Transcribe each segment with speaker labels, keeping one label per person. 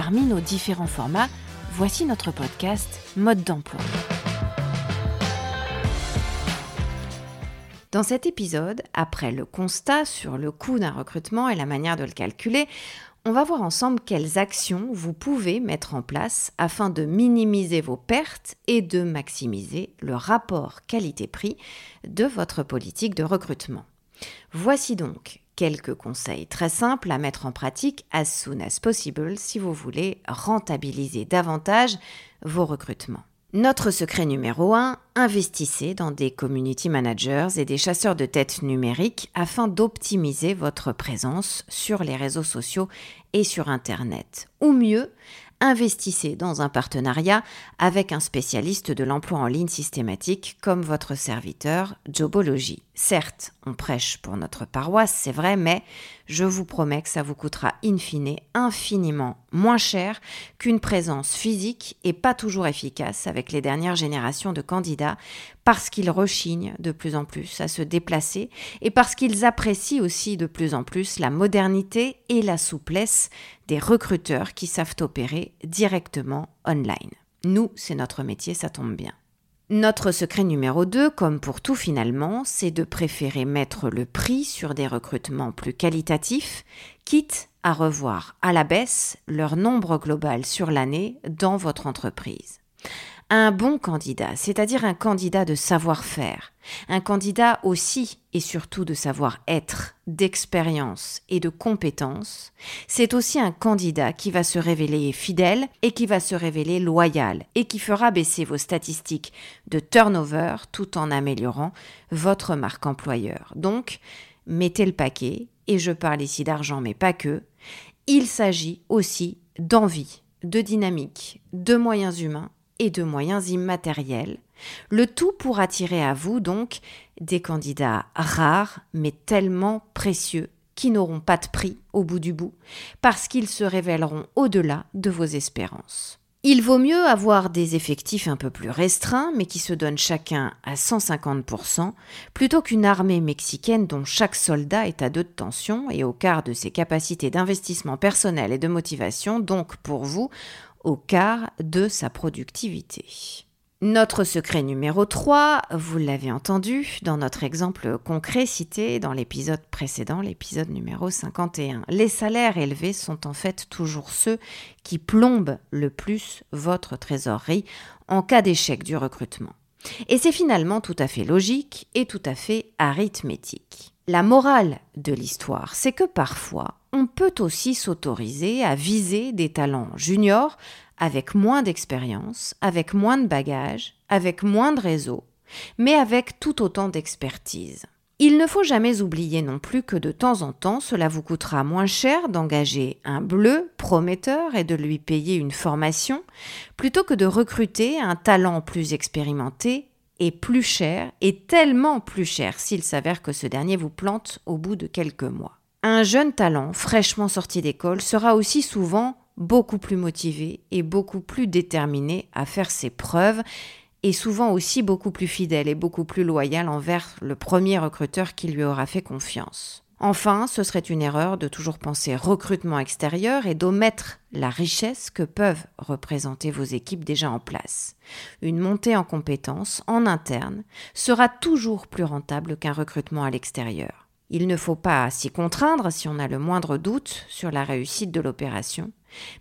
Speaker 1: Parmi nos différents formats, voici notre podcast Mode d'emploi. Dans cet épisode, après le constat sur le coût d'un recrutement et la manière de le calculer, on va voir ensemble quelles actions vous pouvez mettre en place afin de minimiser vos pertes et de maximiser le rapport qualité-prix de votre politique de recrutement. Voici donc quelques conseils très simples à mettre en pratique as soon as possible si vous voulez rentabiliser davantage vos recrutements. Notre secret numéro 1, investissez dans des community managers et des chasseurs de tête numériques afin d'optimiser votre présence sur les réseaux sociaux et sur Internet. Ou mieux, investissez dans un partenariat avec un spécialiste de l'emploi en ligne systématique comme votre serviteur Jobology. Certes, on prêche pour notre paroisse, c'est vrai, mais je vous promets que ça vous coûtera infiniment moins cher qu'une présence physique et pas toujours efficace avec les dernières générations de candidats parce qu'ils rechignent de plus en plus à se déplacer et parce qu'ils apprécient aussi de plus en plus la modernité et la souplesse des recruteurs qui savent opérer directement online. Nous, c'est notre métier, ça tombe bien. Notre secret numéro 2, comme pour tout finalement, c'est de préférer mettre le prix sur des recrutements plus qualitatifs, quitte à revoir à la baisse leur nombre global sur l'année dans votre entreprise un bon candidat, c'est-à-dire un candidat de savoir-faire, un candidat aussi et surtout de savoir-être, d'expérience et de compétence, c'est aussi un candidat qui va se révéler fidèle et qui va se révéler loyal et qui fera baisser vos statistiques de turnover tout en améliorant votre marque employeur. Donc, mettez le paquet, et je parle ici d'argent mais pas que, il s'agit aussi d'envie, de dynamique, de moyens humains et de moyens immatériels, le tout pour attirer à vous donc des candidats rares mais tellement précieux qui n'auront pas de prix au bout du bout, parce qu'ils se révéleront au-delà de vos espérances. Il vaut mieux avoir des effectifs un peu plus restreints, mais qui se donnent chacun à 150%, plutôt qu'une armée mexicaine dont chaque soldat est à deux de tension et au quart de ses capacités d'investissement personnel et de motivation, donc pour vous, au quart de sa productivité. Notre secret numéro 3, vous l'avez entendu dans notre exemple concret cité dans l'épisode précédent, l'épisode numéro 51. Les salaires élevés sont en fait toujours ceux qui plombent le plus votre trésorerie en cas d'échec du recrutement. Et c'est finalement tout à fait logique et tout à fait arithmétique. La morale de l'histoire, c'est que parfois, on peut aussi s'autoriser à viser des talents juniors avec moins d'expérience, avec moins de bagages, avec moins de réseau, mais avec tout autant d'expertise. Il ne faut jamais oublier non plus que de temps en temps, cela vous coûtera moins cher d'engager un bleu prometteur et de lui payer une formation, plutôt que de recruter un talent plus expérimenté est plus cher et tellement plus cher s'il s'avère que ce dernier vous plante au bout de quelques mois. Un jeune talent fraîchement sorti d'école sera aussi souvent beaucoup plus motivé et beaucoup plus déterminé à faire ses preuves et souvent aussi beaucoup plus fidèle et beaucoup plus loyal envers le premier recruteur qui lui aura fait confiance. Enfin, ce serait une erreur de toujours penser recrutement extérieur et d'omettre la richesse que peuvent représenter vos équipes déjà en place. Une montée en compétences en interne sera toujours plus rentable qu'un recrutement à l'extérieur. Il ne faut pas s'y contraindre si on a le moindre doute sur la réussite de l'opération,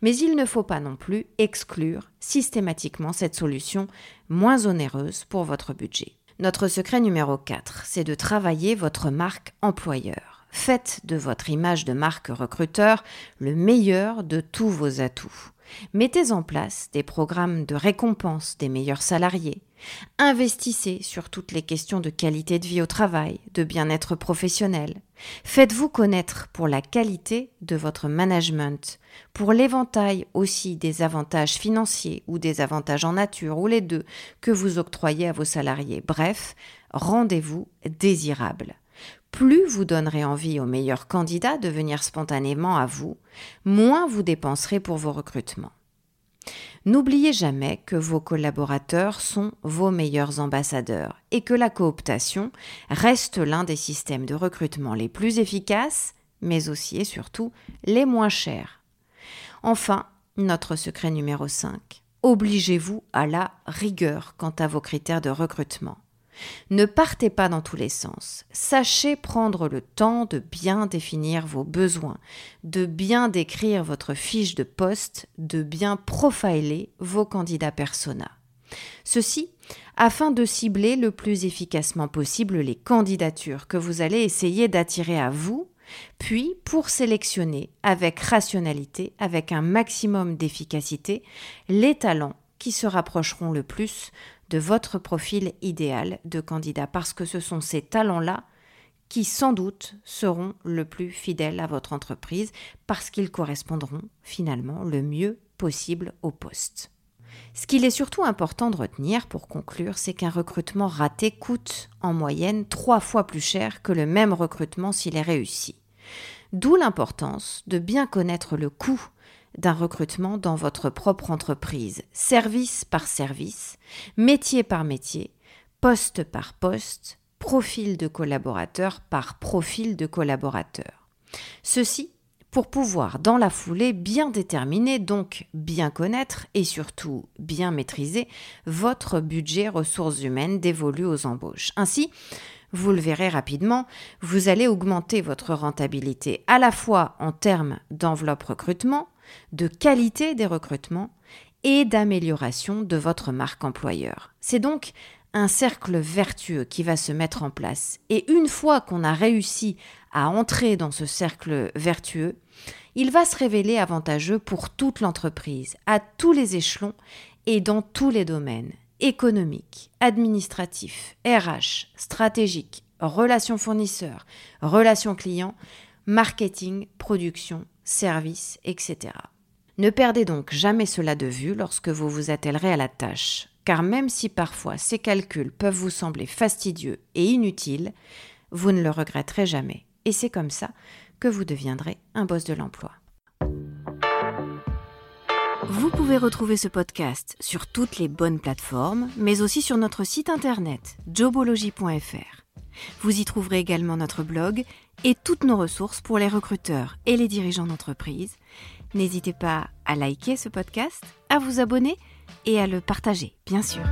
Speaker 1: mais il ne faut pas non plus exclure systématiquement cette solution moins onéreuse pour votre budget. Notre secret numéro 4, c'est de travailler votre marque employeur. Faites de votre image de marque recruteur le meilleur de tous vos atouts. Mettez en place des programmes de récompense des meilleurs salariés. Investissez sur toutes les questions de qualité de vie au travail, de bien-être professionnel. Faites-vous connaître pour la qualité de votre management, pour l'éventail aussi des avantages financiers ou des avantages en nature ou les deux que vous octroyez à vos salariés. Bref, rendez-vous désirable. Plus vous donnerez envie aux meilleurs candidats de venir spontanément à vous, moins vous dépenserez pour vos recrutements. N'oubliez jamais que vos collaborateurs sont vos meilleurs ambassadeurs et que la cooptation reste l'un des systèmes de recrutement les plus efficaces, mais aussi et surtout les moins chers. Enfin, notre secret numéro 5. Obligez-vous à la rigueur quant à vos critères de recrutement. Ne partez pas dans tous les sens. Sachez prendre le temps de bien définir vos besoins, de bien décrire votre fiche de poste, de bien profiler vos candidats persona. Ceci afin de cibler le plus efficacement possible les candidatures que vous allez essayer d'attirer à vous, puis pour sélectionner avec rationalité, avec un maximum d'efficacité, les talents qui se rapprocheront le plus de votre profil idéal de candidat, parce que ce sont ces talents-là qui sans doute seront le plus fidèles à votre entreprise, parce qu'ils correspondront finalement le mieux possible au poste. Ce qu'il est surtout important de retenir pour conclure, c'est qu'un recrutement raté coûte en moyenne trois fois plus cher que le même recrutement s'il est réussi. D'où l'importance de bien connaître le coût d'un recrutement dans votre propre entreprise, service par service, métier par métier, poste par poste, profil de collaborateur par profil de collaborateur. Ceci pour pouvoir dans la foulée bien déterminer, donc bien connaître et surtout bien maîtriser votre budget ressources humaines dévolu aux embauches. Ainsi, vous le verrez rapidement, vous allez augmenter votre rentabilité à la fois en termes d'enveloppe recrutement, de qualité des recrutements et d'amélioration de votre marque employeur. C'est donc un cercle vertueux qui va se mettre en place. Et une fois qu'on a réussi à entrer dans ce cercle vertueux, il va se révéler avantageux pour toute l'entreprise, à tous les échelons et dans tous les domaines économiques, administratifs, RH, stratégiques, relations fournisseurs, relations clients, marketing, production, services, etc. Ne perdez donc jamais cela de vue lorsque vous vous attellerez à la tâche, car même si parfois ces calculs peuvent vous sembler fastidieux et inutiles, vous ne le regretterez jamais. Et c'est comme ça que vous deviendrez un boss de l'emploi. Vous pouvez retrouver ce podcast sur toutes les bonnes plateformes, mais aussi sur notre site internet jobology.fr. Vous y trouverez également notre blog et toutes nos ressources pour les recruteurs et les dirigeants d'entreprise. N'hésitez pas à liker ce podcast, à vous abonner et à le partager, bien sûr.